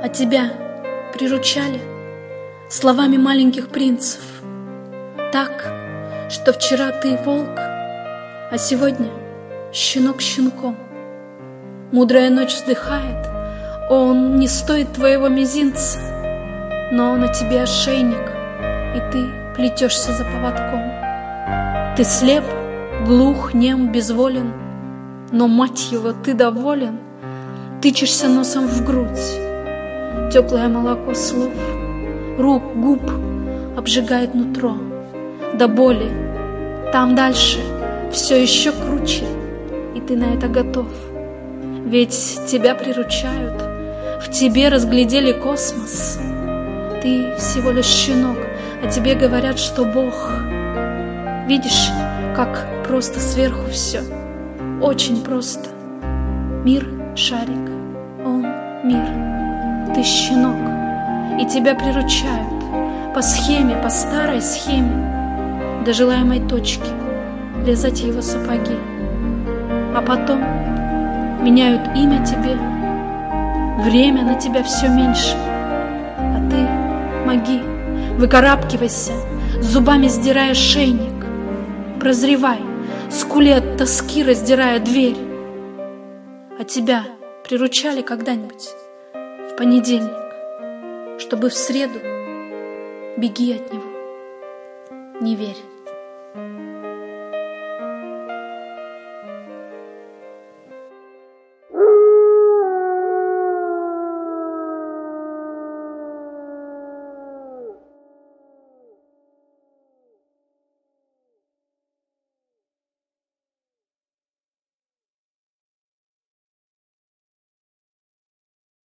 А тебя приручали словами маленьких принцев. Так, что вчера ты волк, а сегодня щенок щенком. Мудрая ночь вздыхает, он не стоит твоего мизинца, но на тебе ошейник, и ты плетешься за поводком. Ты слеп, глух, нем, безволен, но, мать его, ты доволен, тычешься носом в грудь. Теплое молоко слов, рук, губ обжигает нутро до боли. Там дальше все еще круче, и ты на это готов. Ведь тебя приручают, в тебе разглядели космос. Ты всего лишь щенок, а тебе говорят, что Бог. Видишь, как просто сверху все, очень просто. Мир — шарик, он — мир. Ты щенок, и тебя приручают по схеме, по старой схеме, до желаемой точки, лизать его сапоги. А потом меняют имя тебе, время на тебя все меньше, а ты моги, выкарабкивайся, зубами сдирая шейник, прозревай, скули от тоски, раздирая дверь. А тебя приручали когда-нибудь понедельник, чтобы в среду беги от него, не верь.